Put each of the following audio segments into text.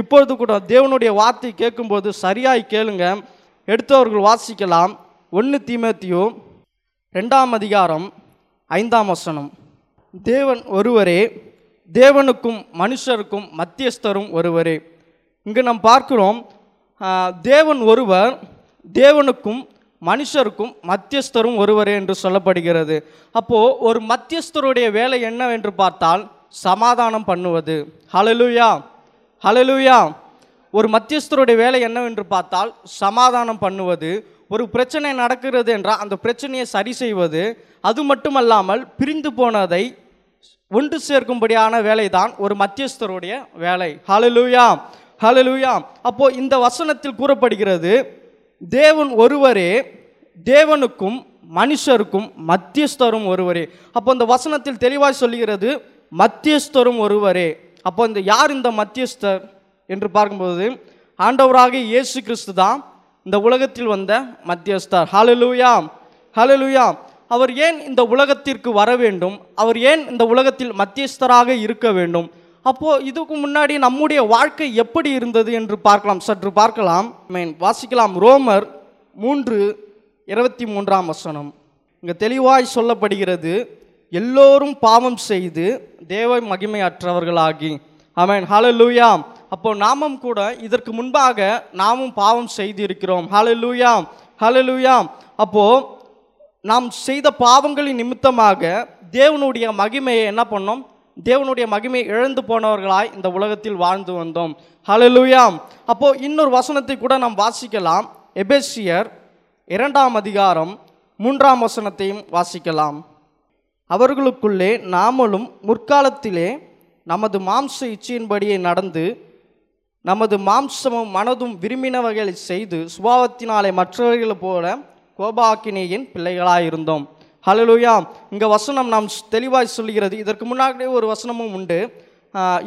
இப்பொழுது கூட தேவனுடைய வார்த்தை கேட்கும்போது சரியாய் கேளுங்க. எடுத்தவர்கள் வாசிக்கலாம். ஒன்று தீமேத்தியோ ரெண்டாம் அதிகாரம் ஐந்தாம் வசனம். தேவன் ஒருவரே தேவனுக்கும் மனுஷருக்கும் மத்தியஸ்தரும் ஒருவரே. இங்கு நாம் பார்க்கிறோம் தேவன் ஒருவர் தேவனுக்கும் மனுஷருக்கும் மத்தியஸ்தரும் ஒருவரே என்று சொல்லப்படுகிறது. அப்போது ஒரு மத்தியஸ்தருடைய வேலை என்னவென்று பார்த்தால் சமாதானம் பண்ணுவது. ஹலலுயா ஹalleluya. ஒரு மத்தியஸ்தருடைய வேலை என்னவென்று பார்த்தால் சமாதானம் பண்ணுவது ஒரு பிரச்சனை நடக்கிறது என்றால் அந்த பிரச்சனையை சரி செய்வது அது மட்டுமல்லாமல் பிரிந்து போனதை ஒன்று சேர்க்கும்படியான வேலை தான் ஒரு மத்தியஸ்தருடைய வேலை. ஹலலுயா ஹலலுயா அப்போ இந்த வசனத்தில் கூறப்படுகிறது தேவன் ஒருவரே தேவனுக்கும் மனுஷருக்கும் மத்தியஸ்தரும் ஒருவரே. அப்போ இந்த வசனத்தில் தெளிவாக சொல்லுகிறது மத்தியஸ்தரும் ஒருவரே. அப்போ இந்த யார் இந்த மத்தியஸ்தர் என்று பார்க்கும்போது ஆண்டவராக இயேசு கிறிஸ்து தான் இந்த உலகத்தில் வந்த மத்தியஸ்தர். ஹலலூயா ஹலலூயா அவர் ஏன் இந்த உலகத்திற்கு வர வேண்டும்? அவர் ஏன் இந்த உலகத்தில் மத்தியஸ்தராக இருக்க வேண்டும்? அப்போது இதுக்கு முன்னாடி நம்முடைய வாழ்க்கை எப்படி இருந்தது என்று பார்க்கலாம். சற்று பார்க்கலாம். மீன் வாசிக்கலாம். ரோமர் மூன்று இருபத்தி மூன்றாம் வசனம். இங்கே தெளிவாய் சொல்லப்படுகிறது எல்லோரும் பாவம் செய்து தேவ மகிமையற்றவர்களாகி. ஆமென் ஹalleluya அப்போ நாமும் கூட இதற்கு முன்பாக நாமும் பாவம் செய்திருக்கிறோம். ஹalleluya ஹalleluya அப்போது நாம் செய்த பாவங்களின் நிமித்தமாக தேவனுடைய மகிமையை என்ன பண்ணோம்? தேவனுடைய மகிமையை இழந்து போனவர்களாய் இந்த உலகத்தில் வாழ்ந்து வந்தோம். ஹலலூயாம் அப்போ இன்னொரு வசனத்தை கூட நாம் வாசிக்கலாம். எபேசியர் இரண்டாம் அதிகாரம் மூன்றாம் வசனத்தையும் வாசிக்கலாம். அவர்களுக்குள்ளே நாமளும் முற்காலத்திலே நமது மாம்ச இச்சையின்படியே நடந்து நமது மாம்சமும் மனதும் விரும்பினவைகளை செய்து சுபாவத்தினாலே மற்றவர்களை போல கோபாக்கினேயின் பிள்ளைகளாயிருந்தோம். ஹலலுயா இங்கே வசனம் நாம் தெளிவாய் சொல்கிறது இதற்கு முன்னாடி ஒரு வசனமும் உண்டு.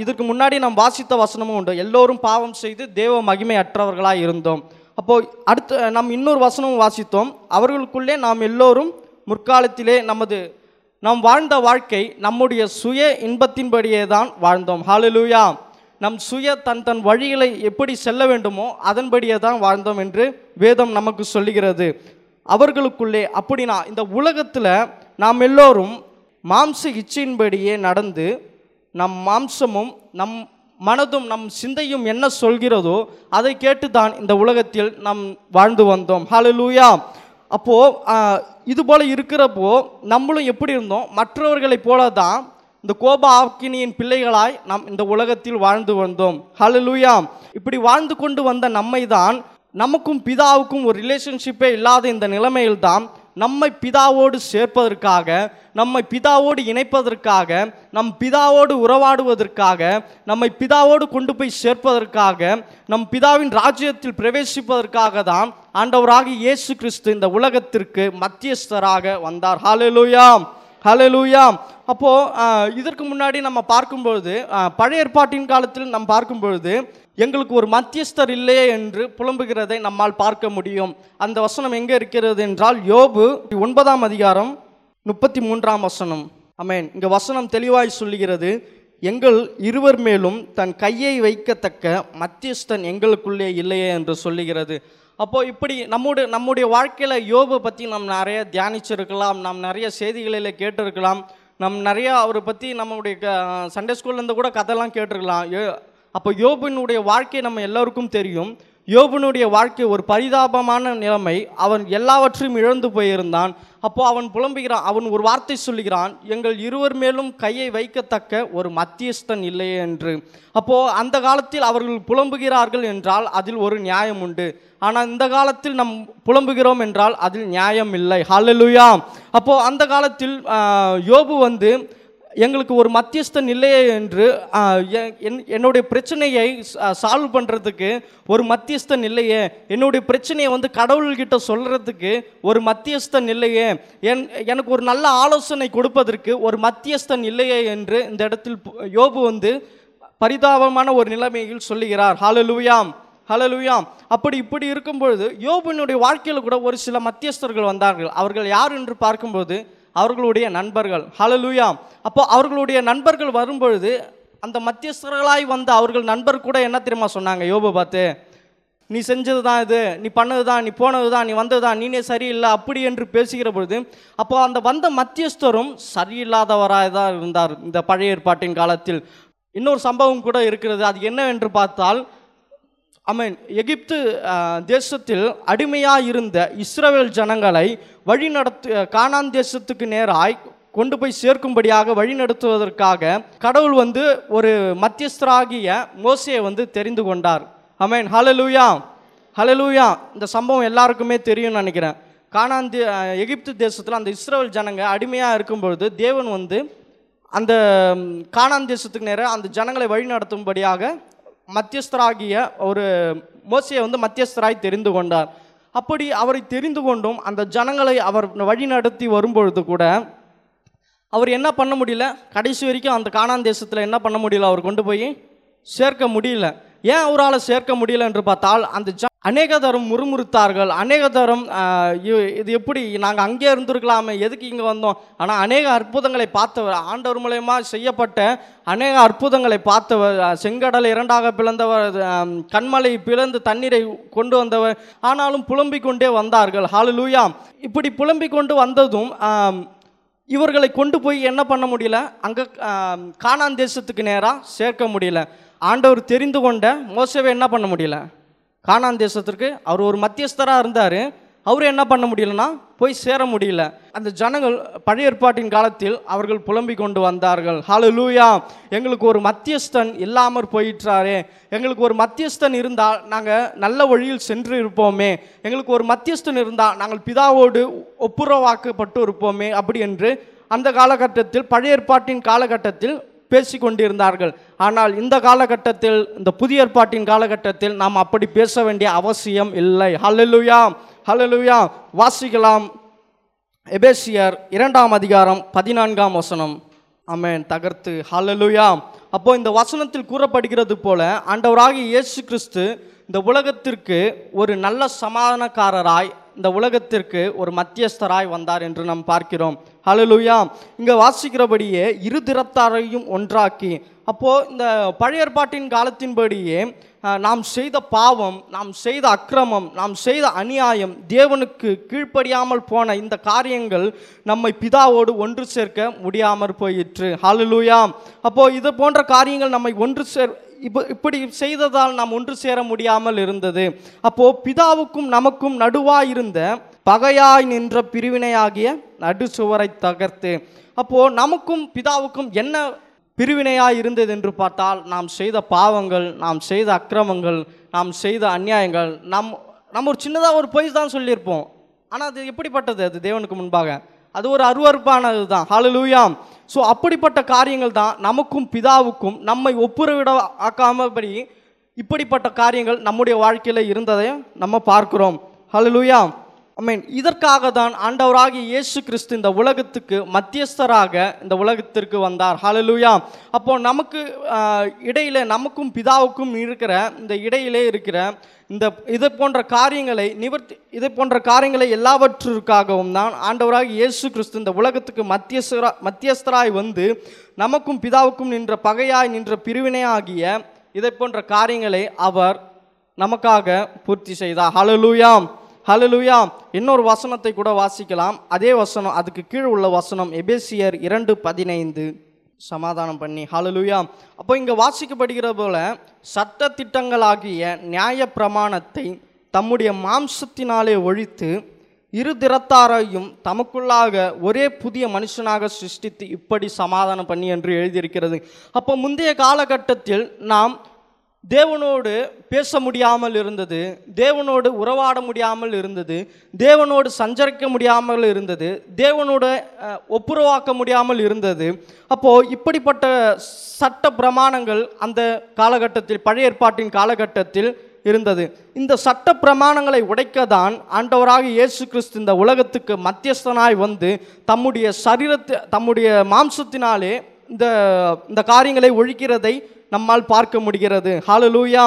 இதற்கு முன்னாடி நாம் வாசித்த வசனமும் உண்டு. எல்லோரும் பாவம் செய்து தேவ மகிமை அற்றவர்களாக இருந்தோம் அப்போது அடுத்து நாம் இன்னொரு வசனமும் வாசித்தோம். அவர்களுக்குள்ளே நாம் எல்லோரும் முற்காலத்திலே நமது நாம் வாழ்ந்த வாழ்க்கை நம்முடைய சுய இன்பத்தின்படியே தான் வாழ்ந்தோம். ஹாலலூயா நம் சுய தன் தன் வழிகளை எப்படி செல்ல வேண்டுமோ அதன்படியே தான் வாழ்ந்தோம் என்று வேதம் நமக்கு சொல்லுகிறது. அவர்களுக்குள்ளே அப்படின்னா இந்த உலகத்தில் நாம் எல்லோரும் மாம்ச இச்சையின்படியே நடந்து நம் மாம்சமும் நம் மனதும் நம் சிந்தையும் என்ன சொல்கிறதோ அதை கேட்டு தான் இந்த உலகத்தில் நாம் வாழ்ந்து வந்தோம். ஹalleluya அப்போது இது போல் இருக்கிறப்போ நம்மளும் எப்படி இருந்தோம்? மற்றவர்களைப் போல தான் இந்த கோப ஆக்கினியின் பிள்ளைகளாய் நாம் இந்த உலகத்தில் வாழ்ந்து வந்தோம். ஹalleluya இப்படி வாழ்ந்து கொண்டு வந்த நம்மை தான் நமக்கும் பிதாவுக்கும் ஒரு ரிலேஷன்ஷிப்பே இல்லாத இந்த நிலைமையில்தான் நம்மை பிதாவோடு சேர்ப்பதற்காக நம்மை பிதாவோடு இணைப்பதற்காக நம் பிதாவோடு உறவாடுவதற்காக நம்மை பிதாவோடு கொண்டு போய் சேர்ப்பதற்காக நம் பிதாவின் ராஜ்யத்தில் பிரவேசிப்பதற்காக தான் ஆண்டவராக இயேசு கிறிஸ்து இந்த உலகத்திற்கு மத்தியஸ்தராக வந்தார். ஹalleluya ஹalleluya அப்போது இதற்கு முன்னாடி நம்ம பார்க்கும்பொழுது பழைய ஏற்பாட்டின் காலத்தில் நாம் பார்க்கும்பொழுது எங்களுக்கு ஒரு மத்தியஸ்தர் இல்லையே என்று புலம்புகிறதை நம்மால் பார்க்க முடியும். அந்த வசனம் எங்கே இருக்கிறது என்றால் யோபு ஒன்பதாம் அதிகாரம் முப்பத்தி மூன்றாம் வசனம். அமேன் இங்கே வசனம் தெளிவாய் சொல்லுகிறது எங்கள் இருவர் மேலும் தன் கையை வைக்கத்தக்க மத்தியஸ்தன் எங்களுக்குள்ளே இல்லையே என்று சொல்லுகிறது. அப்போ இப்படி நம்முடைய நம்முடைய வாழ்க்கையில் யோபை பற்றி நாம் நிறைய தியானிச்சிருக்கலாம் நாம் நிறைய செய்திகளில் கேட்டிருக்கலாம். நம் நிறையா அவரை பற்றி நம்மளுடைய க- சண்டே ஸ்கூல்லேருந்து கூட கதைலாம் கேட்டிருக்கலாம். யோ- அப்போ யோபினுடைய வாழ்க்கை நம்ம எல்லாருக்கும் தெரியும். யோபனுடைய வாழ்க்கை ஒரு பரிதாபமான நிலைமை. அவன் எல்லாவற்றையும் இழந்து போயிருந்தான். அப்போ அவன் புலம்புகிறான். அவன் ஒரு வார்த்தை சொல்லுகிறான். எங்கள் இருவர் மேலும் கையை வைக்கத்தக்க ஒரு மத்தியஸ்தன் இல்லையே என்று. அப்போ அந்த காலத்தில் அவர்கள் புலம்புகிறார்கள் என்றால் அதில் ஒரு நியாயம் உண்டு. ஆனால் இந்த காலத்தில் நம் புலம்புகிறோம் என்றால் அதில் நியாயம் இல்லை. ஹலலுயா அப்போ அந்த காலத்தில் யோபு வந்து எங்களுக்கு ஒரு மத்தியஸ்தன் இல்லையே என்று என்- என்னுடைய பிரச்சனையை சால்வ் பண்ணுறதுக்கு ஒரு மத்தியஸ்தன் இல்லையே. என்னுடைய பிரச்சனையை வந்து கடவுள்கிட்ட சொல்கிறதுக்கு ஒரு மத்தியஸ்தன் இல்லையே. என் எனக்கு ஒரு நல்ல ஆலோசனை கொடுப்பதற்கு ஒரு மத்தியஸ்தன் இல்லையே என்று இந்த இடத்தில் யோபு வந்து பரிதாபமான ஒரு நிலைமையில் சொல்லுகிறார். ஹலலுயாம் ஹலலுயாம் அப்படி இப்படி இருக்கும் பொழுது யோபுனுடைய வாழ்க்கையில் கூட ஒரு சில மத்தியஸ்தர்கள் வந்தார்கள். அவர்கள் யார் என்று பார்க்கும்போது அவர்களுடைய நண்பர்கள். ஹலலூயா அப்போ அவர்களுடைய நண்பர்கள் வரும்பொழுது அந்த மத்தியஸ்தர்களாய் வந்த அவர்கள் நண்பர் கூட என்ன தெரியுமா சொன்னாங்க? யோபு பார்த்து நீ செஞ்சது தான் இது. நீ பண்ணது தான் நீ போனது தான் நீ வந்தது தான் நீனே சரியில்லை. அப்படி என்று பேசுகிற பொழுது அப்போ அந்த வந்த மத்தியஸ்தரும் சரியில்லாதவராக தான் இருந்தார் இந்த பழைய ஏற்பாட்டின் காலத்தில். இன்னொரு சம்பவம் கூட இருக்கிறது. அது என்னவென்று பார்த்தால் மீன் எகிப்து தேசத்தில் அடிமையாக இருந்த இஸ்ரவேல் ஜனங்களை வழிநடத்து கானான் தேசத்துக்கு நேராய் கொண்டு போய் சேர்க்கும்படியாக வழிநடத்துவதற்காக கடவுள் வந்து ஒரு மத்தியஸ்தராகிய மோசையை வந்து தெரிந்து கொண்டார். அமேன் ஹலலூயா ஹலலூயா இந்த சம்பவம் எல்லாருக்குமே தெரியும்னு நினைக்கிறேன். கானான் தே எகிப்து தேசத்தில் அந்த இஸ்ரேல் ஜனங்க அடிமையாக இருக்கும்பொழுது தேவன் வந்து அந்த காணாந்தேசத்துக்கு கானான் தேசத்துக்கு அந்த ஜனங்களை வழிநடத்தும்படியாக மத்தியஸ்தராகிய ஒரு மோசையை வந்து மத்தியஸ்தராய் தெரிந்து கொண்டார். அப்படி அவரை தெரிந்து கொண்டும் அந்த ஜனங்களை அவர் வழிநடத்தி வரும்பொழுது கூட அவர் என்ன பண்ண முடியல? கடைசி வரைக்கும் அந்த காணாந்தேசத்தில் என்ன பண்ண முடியல? அவர் கொண்டு போய் சேர்க்க முடியல. ஏன் அவரால் சேர்க்க முடியல என்று பார்த்தால் அந்த ஜ அநேக தரம் முறுமுறுத்தார்கள் அநேக தரம் இது எப்படி நாங்கள் அங்கே இருந்திருக்கலாமே எதுக்கு இங்கே வந்தோம்? ஆனால் அநேக அற்புதங்களை பார்த்தவர் ஆண்டவர் மூலயமா செய்யப்பட்ட அநேக அற்புதங்களை பார்த்தவர் செங்கடல் செங்கடலை இரண்டாக பிளந்தவர் கண்மலை பிளந்து தண்ணீரை கொண்டு வந்தவர் ஆனாலும் புலம்பிக் கொண்டே வந்தார்கள். ஹalleluya. இப்படி புலம்பிக் கொண்டு வந்ததும் இவர்களை கொண்டு போய் என்ன பண்ண முடியல? அங்கே காணான் தேசத்துக்கு நேராக சேர்க்க முடியல. ஆண்டவர் தெரிந்து கொண்ட மோசவே என்ன பண்ண முடியல? கானான் தேசத்திற்கு அவர் ஒரு மத்தியஸ்தராக இருந்தார். அவர் என்ன பண்ண முடியலன்னா போய் சேர முடியல. அந்த ஜனங்கள் பழைய ஏற்பாட்டின் காலத்தில் அவர்கள் புலம்பிக் கொண்டு வந்தார்கள். ஹalleluya எங்களுக்கு ஒரு மத்தியஸ்தன் இல்லாமற் போயிட்டாரே எங்களுக்கு ஒரு மத்தியஸ்தன் இருந்தால் நாங்கள் நல்ல வழியில் சென்று இருப்போமே. எங்களுக்கு ஒரு மத்தியஸ்தன் இருந்தால் நாங்கள் பிதாவோடு ஒப்புரவாக்கப்பட்டு இருப்போமே. அப்படி என்று அந்த காலகட்டத்தில் பழைய ஏற்பாட்டின் காலகட்டத்தில் பேசிக் கொண்டிருந்தார்கள் ஆனால் இந்த காலகட்டத்தில் இந்த புதிய ஏற்பாட்டின் காலகட்டத்தில் நாம் அப்படி பேச வேண்டிய அவசியம் இல்லை. ஹலலுயா ஹலலுயா வாசிக்கலாம். எபேசியர் இரண்டாம் அதிகாரம் பதினான்காம் வசனம். அமேன் தகர்த்து. ஹலலுயா அப்போ இந்த வசனத்தில் கூறப்படுகிறது போல ஆண்டவராகிய இயேசு கிறிஸ்து இந்த உலகத்திற்கு ஒரு நல்ல சமாதானக்காரராய் இந்த உலகத்திற்கு ஒரு மத்தியஸ்தராய் வந்தார் என்று நாம் பார்க்கிறோம். ஹலலுயா இங்கே வாசிக்கிறபடியே இரு திறத்தாரையும் ஒன்றாக்கி அப்போது இந்த பழைய ஏற்பாட்டின் காலத்தின்படியே நாம் செய்த பாவம் நாம் செய்த அக்கிரமம் நாம் செய்த அநியாயம் தேவனுக்கு கீழ்ப்படியாமல் போன இந்த காரியங்கள் நம்மை பிதாவோடு ஒன்று சேர்க்க முடியாமற் போயிற்று. ஹalleluya அப்போது இது போன்ற காரியங்கள் நம்மை ஒன்று சேர் இப்போ இப்படி செய்ததால் நாம் ஒன்று சேர முடியாமல் இருந்தது. அப்போ பிதாவுக்கும் நமக்கும் நடுவாக இருந்த பகையாய் நின்ற பிரிவினையாகிய நடுச்சுவரை தகர்த்து அப்போ நமக்கும் பிதாவுக்கும் என்ன பிரிவினையாக இருந்தது என்று பார்த்தால் நாம் செய்த பாவங்கள் நாம் செய்த அக்கிரமங்கள் நாம் செய்த அநியாயங்கள் நம் நம்ம ஒரு சின்னதாக ஒரு பொய் தான் சொல்லியிருப்போம். ஆனால் அது எப்படிப்பட்டது? அது தேவனுக்கு முன்பாக. அது ஒரு அருவருப்பானது தான் ஹalleluya ஸோ அப்படிப்பட்ட காரியங்கள் தான் நமக்கும் பிதாவுக்கும் நம்மை ஒப்புரவிட ஆக்காமபடி இப்படிப்பட்ட காரியங்கள் நம்முடைய வாழ்க்கையில் இருந்ததை நம்ம பார்க்கிறோம். ஹலோ ஐ மீன் இதற்காக தான் ஆண்டவராகிய இயேசு கிறிஸ்து இந்த உலகத்துக்கு மத்தியஸ்தராக இந்த உலகத்திற்கு வந்தார். ஹலலூயா அப்போ நமக்கு இடையில நமக்கும் பிதாவுக்கும் இருக்கிற இந்த இடையிலே இருக்கிற இந்த இதை போன்ற காரியங்களை நிவர்த்தி இதை போன்ற காரியங்களை எல்லாவற்றிற்காகவும் தான் ஆண்டவராக இயேசு கிறிஸ்து இந்த உலகத்துக்கு மத்தியஸ்தரா மத்தியஸ்தராய் வந்து நமக்கும் பிதாவுக்கும் நின்ற பகையாய் நின்ற பிரிவினையாகிய இதை போன்ற காரியங்களை அவர் நமக்காக பூர்த்தி செய்தார். ஹலலூயாம் ஹலலுயா இன்னொரு வசனத்தை கூட வாசிக்கலாம். அதே வசனம் அதுக்கு கீழ் உள்ள வசனம் எபேசியர் இரண்டு பதினைந்து. சமாதானம் பண்ணி ஹலலுயா அப்போ இங்கே வாசிக்கப்படுகிற போல சட்ட திட்டங்களாகிய நியாய பிரமாணத்தை தம்முடைய மாம்சத்தினாலே ஒழித்து இரு திறத்தாரையும் தமக்குள்ளாக ஒரே புதிய மனுஷனாக சிருஷ்டித்து இப்படி சமாதானம் பண்ணி என்று எழுதியிருக்கிறது. அப்போ முந்தைய காலகட்டத்தில் நாம் தேவனோடு பேச முடியாமல் இருந்தது தேவனோடு உறவாட முடியாமல் இருந்தது தேவனோடு சஞ்சரிக்க முடியாமல் இருந்தது தேவனோடு ஒப்புரவாக்க முடியாமல் இருந்தது. அப்போது இப்படிப்பட்ட சட்ட பிரமாணங்கள் அந்த காலகட்டத்தில் பழைய ஏற்பாட்டின் காலகட்டத்தில் இருந்தது. இந்த சட்ட பிரமாணங்களை உடைக்க தான் ஆண்டவராக இயேசு கிறிஸ்து இந்த உலகத்துக்கு மத்தியஸ்தனாய் வந்து தம்முடைய சரீரத்தை தம்முடைய மாம்சத்தினாலே இந்த இந்த காரியங்களை ஒழிக்கிறதை நம்மால் பார்க்க முடிகிறது. ஹalleluya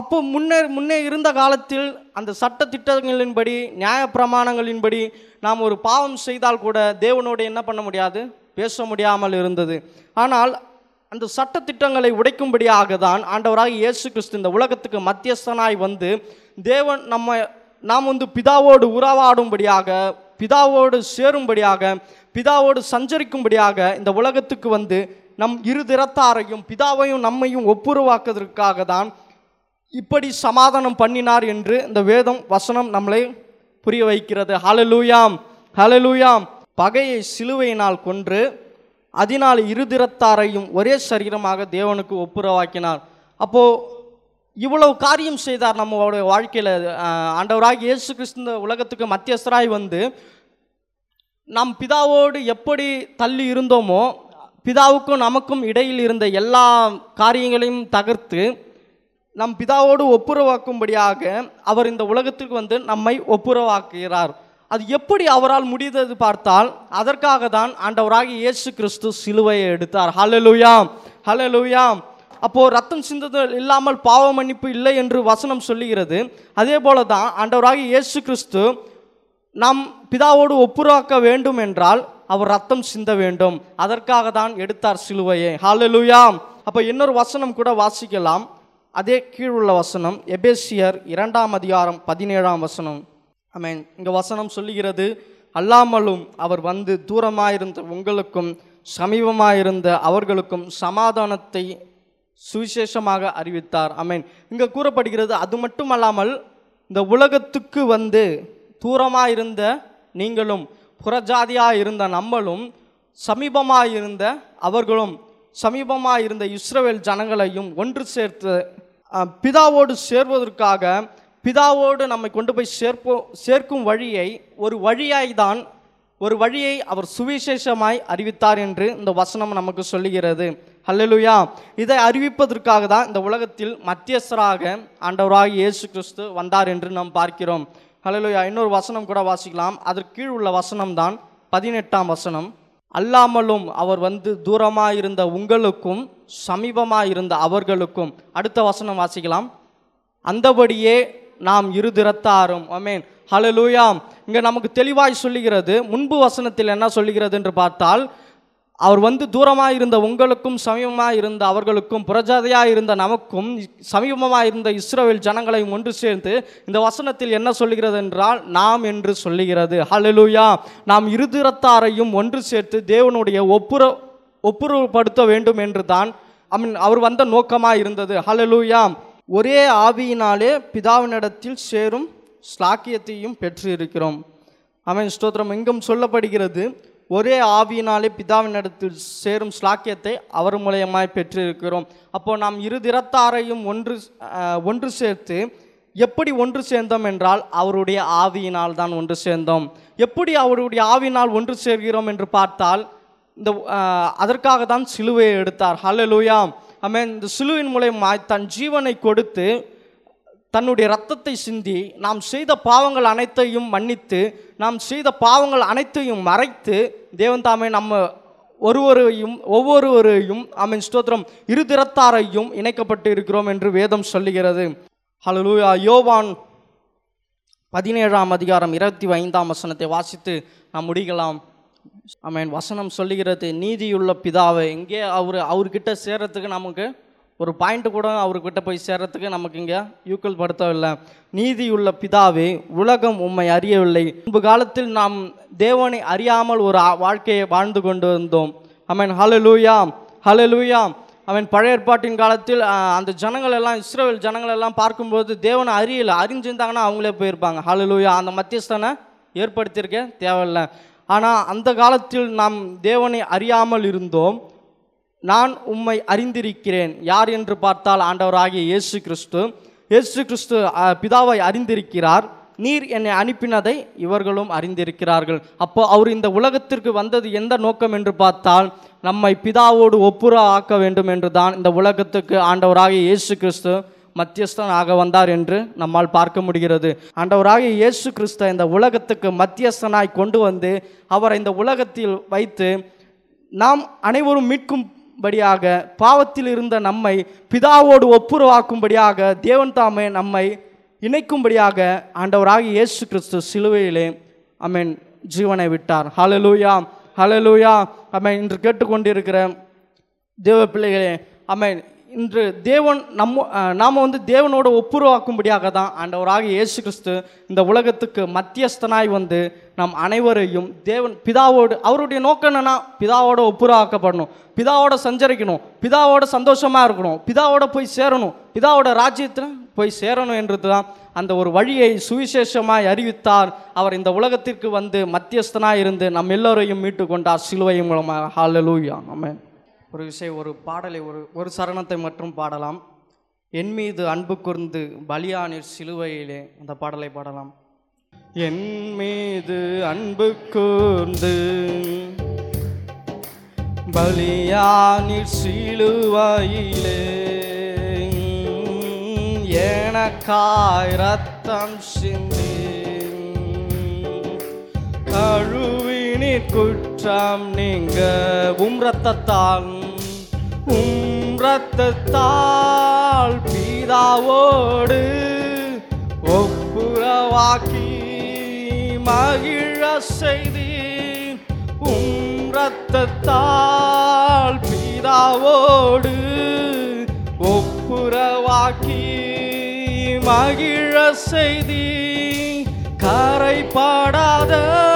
அப்போ முன்னே முன்னே இருந்த காலத்தில் அந்த சட்ட திட்டங்களின்படி நியாய பிரமாணங்களின்படி நாம் ஒரு பாவம் செய்தால் கூட தேவனோடு என்ன பண்ண முடியாது? பேச முடியாமல் இருந்தது. ஆனால் அந்த சட்ட திட்டங்களை உடைக்கும்படியாக தான் ஆண்டவராக இயேசு கிறிஸ்து இந்த உலகத்துக்கு மத்தியஸ்தனாய் வந்து தேவன் நம்ம நாம் வந்து பிதாவோடு உறவாடும்படியாக பிதாவோடு சேரும்படியாக பிதாவோடு சஞ்சரிக்கும்படியாக இந்த உலகத்துக்கு வந்து நம் இரு திறத்தாரையும் பிதாவையும் நம்மையும் ஒப்புருவாக்குவதற்காக தான் இப்படி சமாதானம் பண்ணினார் என்று இந்த வேதம் வசனம் நம்மளை புரிய வைக்கிறது. ஹலலூயாம் ஹலலூயாம் பகையை சிலுவையினால் கொன்று அதனால் இருதிரத்தாரையும் ஒரே சரீரமாக தேவனுக்கு ஒப்புரவாக்கினார். அப்போது இவ்வளவு காரியம் செய்தார் நம்மளுடைய வாழ்க்கையில். ஆண்டவராக இயேசு கிறிஸ்து உலகத்துக்கு மத்தியஸ்தராய் வந்து நம் பிதாவோடு எப்படி தள்ளி இருந்தோமோ பிதாவுக்கும் நமக்கும் இடையில் இருந்த எல்லா காரியங்களையும் தகர்த்து நம் பிதாவோடு ஒப்புரவாக்கும்படியாக அவர் இந்த உலகத்துக்கு வந்து நம்மை ஒப்புரவாக்குகிறார். அது எப்படி அவரால் முடிந்தது பார்த்தால் அதற்காக தான் ஆண்டவராக இயேசு கிறிஸ்து சிலுவையை எடுத்தார். ஹalleluyaம் ஹalleluyaம் அப்போது ரத்தம் சிந்துதல் இல்லாமல் பாவ மன்னிப்பு இல்லை என்று வசனம் சொல்லுகிறது. அதே போல தான் ஆண்டவராக இயேசு கிறிஸ்து நாம் பிதாவோடு ஒப்புரவாக்க வேண்டும் என்றால் அவர் ரத்தம் சிந்த வேண்டும். அதற்காக தான் எடுத்தார் சிலுவையை. ஹாலலுயா அப்போ இன்னொரு வசனம் கூட வாசிக்கலாம். அதே கீழுள்ள வசனம். எபேசியர் இரண்டாம் அதிகாரம் பதினேழாம் வசனம். ஆமென் இங்கே வசனம் சொல்லுகிறது அல்லாமலும் அவர் வந்து தூரமாயிருந்த உங்களுக்கும் சமீபமாயிருந்த அவர்களுக்கும் சமாதானத்தை சுவிசேஷமாக அறிவித்தார். அமேன் இங்கே கூறப்படுகிறது அது மட்டும் அல்லாமல் இந்த உலகத்துக்கு வந்து தூரமாக இருந்த நீங்களும் புறஜாதியாக இருந்த நம்மளும் சமீபமாக இருந்த அவர்களும் சமீபமாக இருந்த இஸ்ரவேல் ஜனங்களையும் ஒன்று சேர்த்து பிதாவோடு சேர்வதற்காக பிதாவோடு நம்மை கொண்டு போய் சேர்ப்போ சேர்க்கும் வழியை ஒரு வழியாய் தான் ஒரு வழியை அவர் சுவிசேஷமாய் அறிவித்தார் என்று இந்த வசனம் நமக்கு சொல்லுகிறது. ஹல்லேலூயா. இதை அறிவிப்பதற்காக தான் இந்த உலகத்தில் மத்தியஸ்தராக ஆண்டவராக இயேசு கிறிஸ்து வந்தார் என்று நாம் பார்க்கிறோம். ஹல்லேலூயா இன்னொரு வசனம் கூட வாசிக்கலாம். அதற்கு கீழ் உள்ள வசனம் தான் பதினெட்டாம் வசனம். அல்லாமலும் அவர் வந்து தூரமாக இருந்த உங்களுக்கும் சமீபமாக இருந்த அவர்களுக்கும். அடுத்த வசனம் வாசிக்கலாம். அந்தபடியே நாம் இருதிறத்தாரும். அமேன் ஹலலூயாம் இங்கே நமக்கு தெளிவாய் சொல்லுகிறது. முன்பு வசனத்தில் என்ன சொல்லுகிறது என்று பார்த்தால் அவர் வந்து தூரமாக இருந்த உங்களுக்கும் சமீபமாக இருந்த அவர்களுக்கும் புரஜாதையாக இருந்த நமக்கும் சமீபமாக இருந்த இஸ்ரோவில் ஜனங்களையும் ஒன்று சேர்ந்து இந்த வசனத்தில் என்ன சொல்லுகிறது என்றால் நாம் என்று சொல்லுகிறது. ஹலலூயா நாம் இருதிரத்தாரையும் ஒன்று சேர்த்து தேவனுடைய ஒப்புர ஒப்புரவுப்படுத்த வேண்டும் என்று தான் ஐ மீன் அவர் வந்த நோக்கமாக இருந்தது ஹலலூயா ஒரே ஆவியினாலே பிதாவினிடத்தில் சேரும் ஸ்லாக்கியத்தையும் பெற்று இருக்கிறோம் அவன் ஸ்தோத்திரம். எங்கும் சொல்லப்படுகிறது ஒரே ஆவியினாலே பிதாவினிடத்தில் சேரும் ஸ்லாக்கியத்தை அவர் மூலயமாய் பெற்றிருக்கிறோம். அப்போ நாம் இரு திறத்தாரையும் ஒன்று ஒன்று சேர்த்து எப்படி ஒன்று சேர்ந்தோம் என்றால் அவருடைய ஆவியினால் தான் ஒன்று சேர்ந்தோம். எப்படி அவருடைய ஆவியினால் ஒன்று சேர்கிறோம் என்று பார்த்தால் இந்த அதற்காக தான் சிலுவையை எடுத்தார். ஹலலூயா ஆமென் இந்த சிலுவின் மூலயமாய் தன் ஜீவனை கொடுத்து தன்னுடைய ரத்தத்தை சிந்தி நாம் செய்த பாவங்கள் அனைத்தையும் மன்னித்து நாம் செய்த பாவங்கள் அனைத்தையும் மறைத்து தேவன் தாமே நம்ம ஒருவரையும் ஒவ்வொருவரையும் ஆமென் ஸ்தோத்திரம் இரு திறத்தாரையும் இணைக்கப்பட்டு இருக்கிறோம் என்று வேதம் சொல்லுகிறது. ஹalleluya யோவான் பதினேழாம் அதிகாரம் இருபத்தி ஐந்தாம் வசனத்தை வாசித்து நாம் முடிக்கலாம். ஆமென். வசனம் சொல்லுகிறது நீதியுள்ள பிதாவை எங்கே அவர் அவர்கிட்ட சேர்றதுக்கு நமக்கு ஒரு பாயிண்ட் கூட அவர்கிட்ட போய் சேர்றதுக்கு நமக்கு இங்கே யூக்கல் படுத்தவில்லை நீதியுள்ள பிதாவே உலகம் உம்மை அறியவில்லை. முன்பு காலத்தில் நாம் தேவனை அறியாமல் ஒரு வாழ்க்கையை வாழ்ந்து கொண்டு வந்தோம் அவன் ஹலலூயா ஹலலூயா அவன் பழைய ஏற்பாட்டின் காலத்தில் அந்த ஜனங்கள் எல்லாம் இஸ்ரவேல் ஜனங்கள் எல்லாம் பார்க்கும்போது தேவனை அறியலை. அறிஞ்சிருந்தாங்கன்னா அவங்களே போயிருப்பாங்க. ஹலலூயா அந்த மத்தியஸ்தனை ஏற்படுத்தியிருக்க தேவையில்லை. ஆனால் அந்த காலத்தில் நாம் தேவனை அறியாமல் இருந்தோம். நான் உம்மை அறிந்திருக்கிறேன். யார் என்று பார்த்தால் ஆண்டவராகிய இயேசு கிறிஸ்து. இயேசு கிறிஸ்து பிதாவை அறிந்திருக்கிறார். நீர் என்னை அனுப்பினதை இவர்களும் அறிந்திருக்கிறார்கள். அப்போ அவர் இந்த உலகத்திற்கு வந்தது எந்த நோக்கம் என்று பார்த்தால் நம்மை பிதாவோடு ஒப்புர ஆக்க வேண்டும் என்று தான் இந்த உலகத்துக்கு ஆண்டவராகிய இயேசு கிறிஸ்து மத்தியஸ்தனாக வந்தார் என்று நம்மால் பார்க்க முடிகிறது. ஆண்டவராகிய இயேசு கிறிஸ்து இந்த உலகத்துக்கு மத்தியஸ்தனாய் கொண்டு வந்து அவரை இந்த உலகத்தில் வைத்து நாம் அனைவரும் மீட்கும் படியாக பாவத்தில் இருந்த நம்மை பிதாவோடு ஒப்புரவாக்கும்படியாக தேவன் தாமே நம்மை இணைக்கும்படியாக ஆண்டவராக இயேசு கிறிஸ்து சிலுவையிலே அமேன் ஜீவனை விட்டார். ஹலலூயா ஹலலூயா அமேன் இன்று கேட்டுக்கொண்டிருக்கிற தேவ பிள்ளைகளே அமேன் இன்று தேவன் நம்ம நாம் வந்து தேவனோட ஒப்புரவாக்கும்படியாக தான் ஆண்டவராக இயேசு கிறிஸ்து இந்த உலகத்துக்கு மத்தியஸ்தனாய் வந்து நம் அனைவரையும் தேவன் பிதாவோடு அவருடைய நோக்கம் என்னென்னா பிதாவோட ஒப்புரவாக்கப்படணும் பிதாவோட சஞ்சரிக்கணும் பிதாவோட சந்தோஷமாக இருக்கணும் பிதாவோட போய் சேரணும் பிதாவோட ராஜ்யத்தில் போய் சேரணும் என்றது தான் அந்த ஒரு வழியை சுவிசேஷமாய் அறிவித்தார். அவர் இந்த உலகத்திற்கு வந்து மத்தியஸ்தனாய் இருந்து நம் எல்லோரையும் மீட்டு கொண்டார் சிலுவை மூலமாக. ஹாலலூயா அமேன் ஒரு விஷயம் ஒரு பாடலை ஒரு ஒரு சரணத்தை மட்டும் பாடலாம். என் மீது அன்பு கூர்ந்து பலியானிர் சிலுவையிலே அந்த பாடலை பாடலாம். என் மீது அன்பு கூர்ந்து பலியானிர் சிலுவையிலே எனக்காய் ரத்தம் சிந்தி கழுவினீர் குற்றம் நீங்க உம் ரத்தத்தால் உம் ரத்தத்தால் பீதாவோடு ஒப்புரவாக்கி மகிழ செய்தீர். உம் ரத்தத்தால் பீதாவோடு ஒப்புரவாக்கி மகிழ செய்தி கரைப்படாத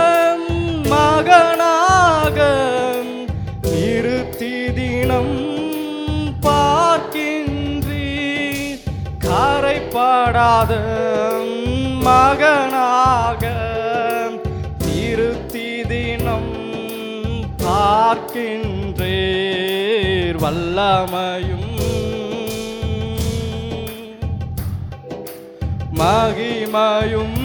படாத மகனாக திருத்தி தினம் பார்க்கின்றேர் வல்லமையும். மகிமையும்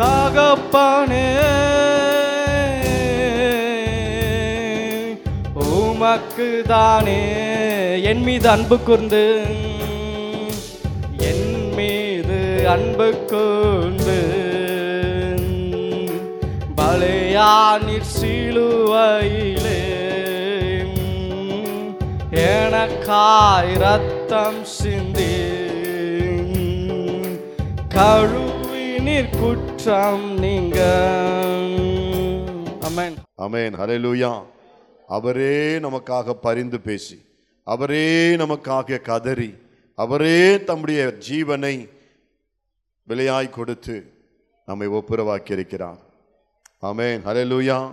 தகப்பனே உமக்கு தானே என் மீது அன்பு கூர்ந்து என் மீது அன்பு கூர்ந்து. பலையானிற் சிலுவையிலே எனக்காய் ரத்தம் சிந்தி கழுவினிற் குற்றம் நீங்க. அமேன் அமேன் ஹalleluya. அவரே நமக்காக பரிந்து பேசி அவரே நமக்காக கதறி அவரே தம்முடைய ஜீவனை விலையாய் கொடுத்து நம்மை ஒப்புரவாக்கி இருக்கிறார் ஆமென். ஹலலூயா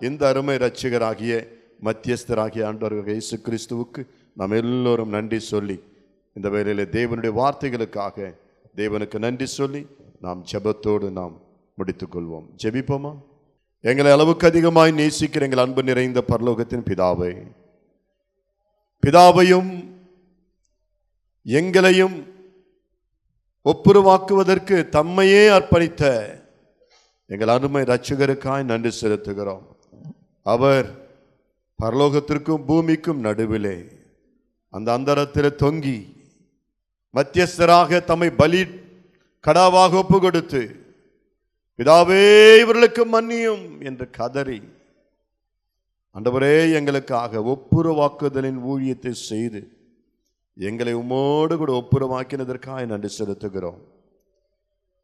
இந்த அருமை ரட்சிகராகிய மத்தியஸ்தராகிய ஆண்டவர்கள் இயேசு கிறிஸ்துவுக்கு நாம் எல்லோரும் நன்றி சொல்லி இந்த வேலையில் தேவனுடைய வார்த்தைகளுக்காக தேவனுக்கு நன்றி சொல்லி நாம் ஜெபத்தோடு நாம் முடித்துக்கொள்வோம். ஜெபிப்போமா? எங்களை அளவுக்கு அதிகமாய் நேசிக்கிற எங்கள் அன்பு நிறைந்த பரலோகத்தின் பிதாவை பிதாவையும் எங்களையும் ஒப்புருவாக்குவதற்கு தம்மையே அர்ப்பணித்த எங்கள் அருமை ரட்சகருக்காய் நன்றி செலுத்துகிறோம். அவர் பரலோகத்திற்கும் பூமிக்கும் நடுவிலே அந்த அந்தரத்தில் தொங்கி மத்தியஸ்தராக தம்மை பலி கடாவாக ஒப்பு கொடுத்து பிதாவே இவர்களுக்கு மன்னியும் என்று கதறி அண்டவரே எங்களுக்காக ஒப்புரவாக்குதலின் ஊழியத்தை செய்து எங்களை உமோடு கூட ஒப்புரவாக்கினதற்காக நன்றி செலுத்துகிறோம்.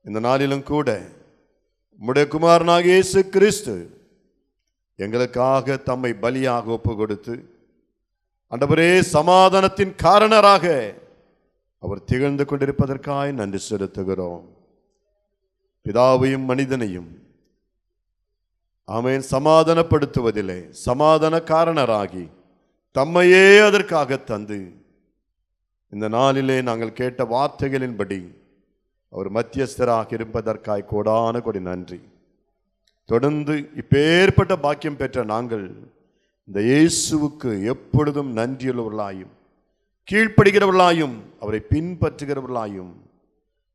இந்த நாளிலும் கூட உம்முடைய குமாரனாக இயேசு கிறிஸ்து எங்களுக்காக தம்மை பலியாக ஒப்பு கொடுத்து அண்டவரே சமாதானத்தின் காரணராக அவர் திகழ்ந்து கொண்டிருப்பதற்காக நன்றி செலுத்துகிறோம். பிதாவையும் மனிதனையும் அவன் சமாதானப்படுத்துவதில்லை சமாதான காரணராகி தம்மையே அதற்காக தந்து இந்த நாளிலே நாங்கள் கேட்ட வார்த்தைகளின்படி அவர் மத்தியஸ்தராக இருப்பதற்காய் கோடான கொடி நன்றி. தொடர்ந்து இப்பேற்பட்ட பாக்கியம் பெற்ற நாங்கள் இந்த இயேசுவுக்கு எப்பொழுதும் நன்றியுள்ளவர்களாயும் கீழ்ப்படுகிறவர்களாயும் அவரை பின்பற்றுகிறவர்களாயும்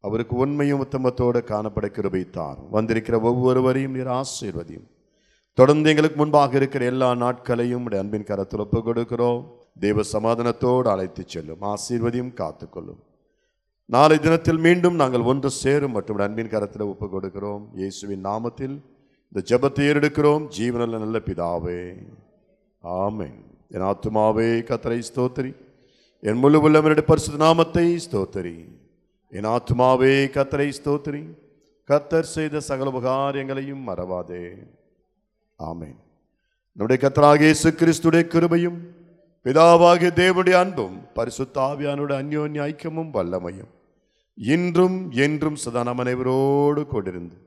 அவருக்கு உண்மையும் உத்தமத்தோடு காணப்பட கிருபைத்தார். வந்திருக்கிற ஒவ்வொருவரையும் நீர் ஆசீர்வதியும். தொடர்ந்து எங்களுக்கு முன்பாக இருக்கிற எல்லா நாட்களையும் உடைய அன்பின் கரத்தில் ஒப்புக் கொடுக்கிறோம். தேவ சமாதானத்தோடு அழைத்துச் செல்லும் ஆசீர்வதியும் காத்துக்கொள்ளும். நாளை தினத்தில் மீண்டும் நாங்கள் ஒன்று சேரும் மற்றும் அன்பின் கரத்தில் ஒப்புக் கொடுக்கிறோம். இயேசுவின் நாமத்தில் இந்த ஜபத்தை ஏறெடுக்கிறோம். ஜீவனல்ல நல்ல பிதாவே ஆமை என் ஆத்துமாவே கத்தரை ஸ்தோத்திரி. என் முழு உள்ளவனுடைய பரிசு நாமத்தை ஸ்தோத்திரி. என் ஆத்துமாவே கத்தரை ஸ்தோத்திரி. கத்தர் செய்த சகல உபகாரியங்களையும் மறவாதே. ஆமேன். நம்முடைய கத்தராக இயேசு கிறிஸ்துடைய கிருபையும் பிதாவாகிய தேவனுடைய அன்பும் பரிசுத்தாவியானுடைய அந்யோன்ய ஐக்கியமும் வல்லமையும் இன்றும் என்றும் சதா நம் அனைவரோடு கொண்டிருந்து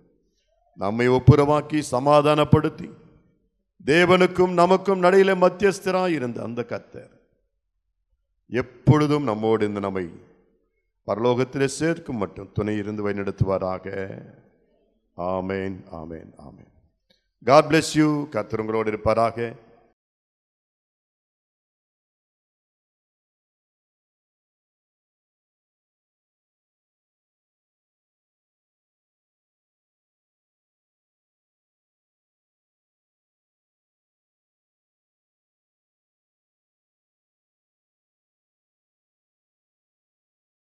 நம்மை ஒப்புரமாக்கி சமாதானப்படுத்தி தேவனுக்கும் நமக்கும் நடையில மத்தியஸ்தராக இருந்த அந்த கத்தர் எப்பொழுதும் நம்மோடு இந்த நம்மை பரலோகத்திலே சேர்க்கும் மட்டும் துணை இருந்து வழிநடத்துவாராக. ஆமேன் ஆமேன் ஆமேன். காட் bless யூ கத்திரங்களோடு உங்களோடு இருப்பாராக.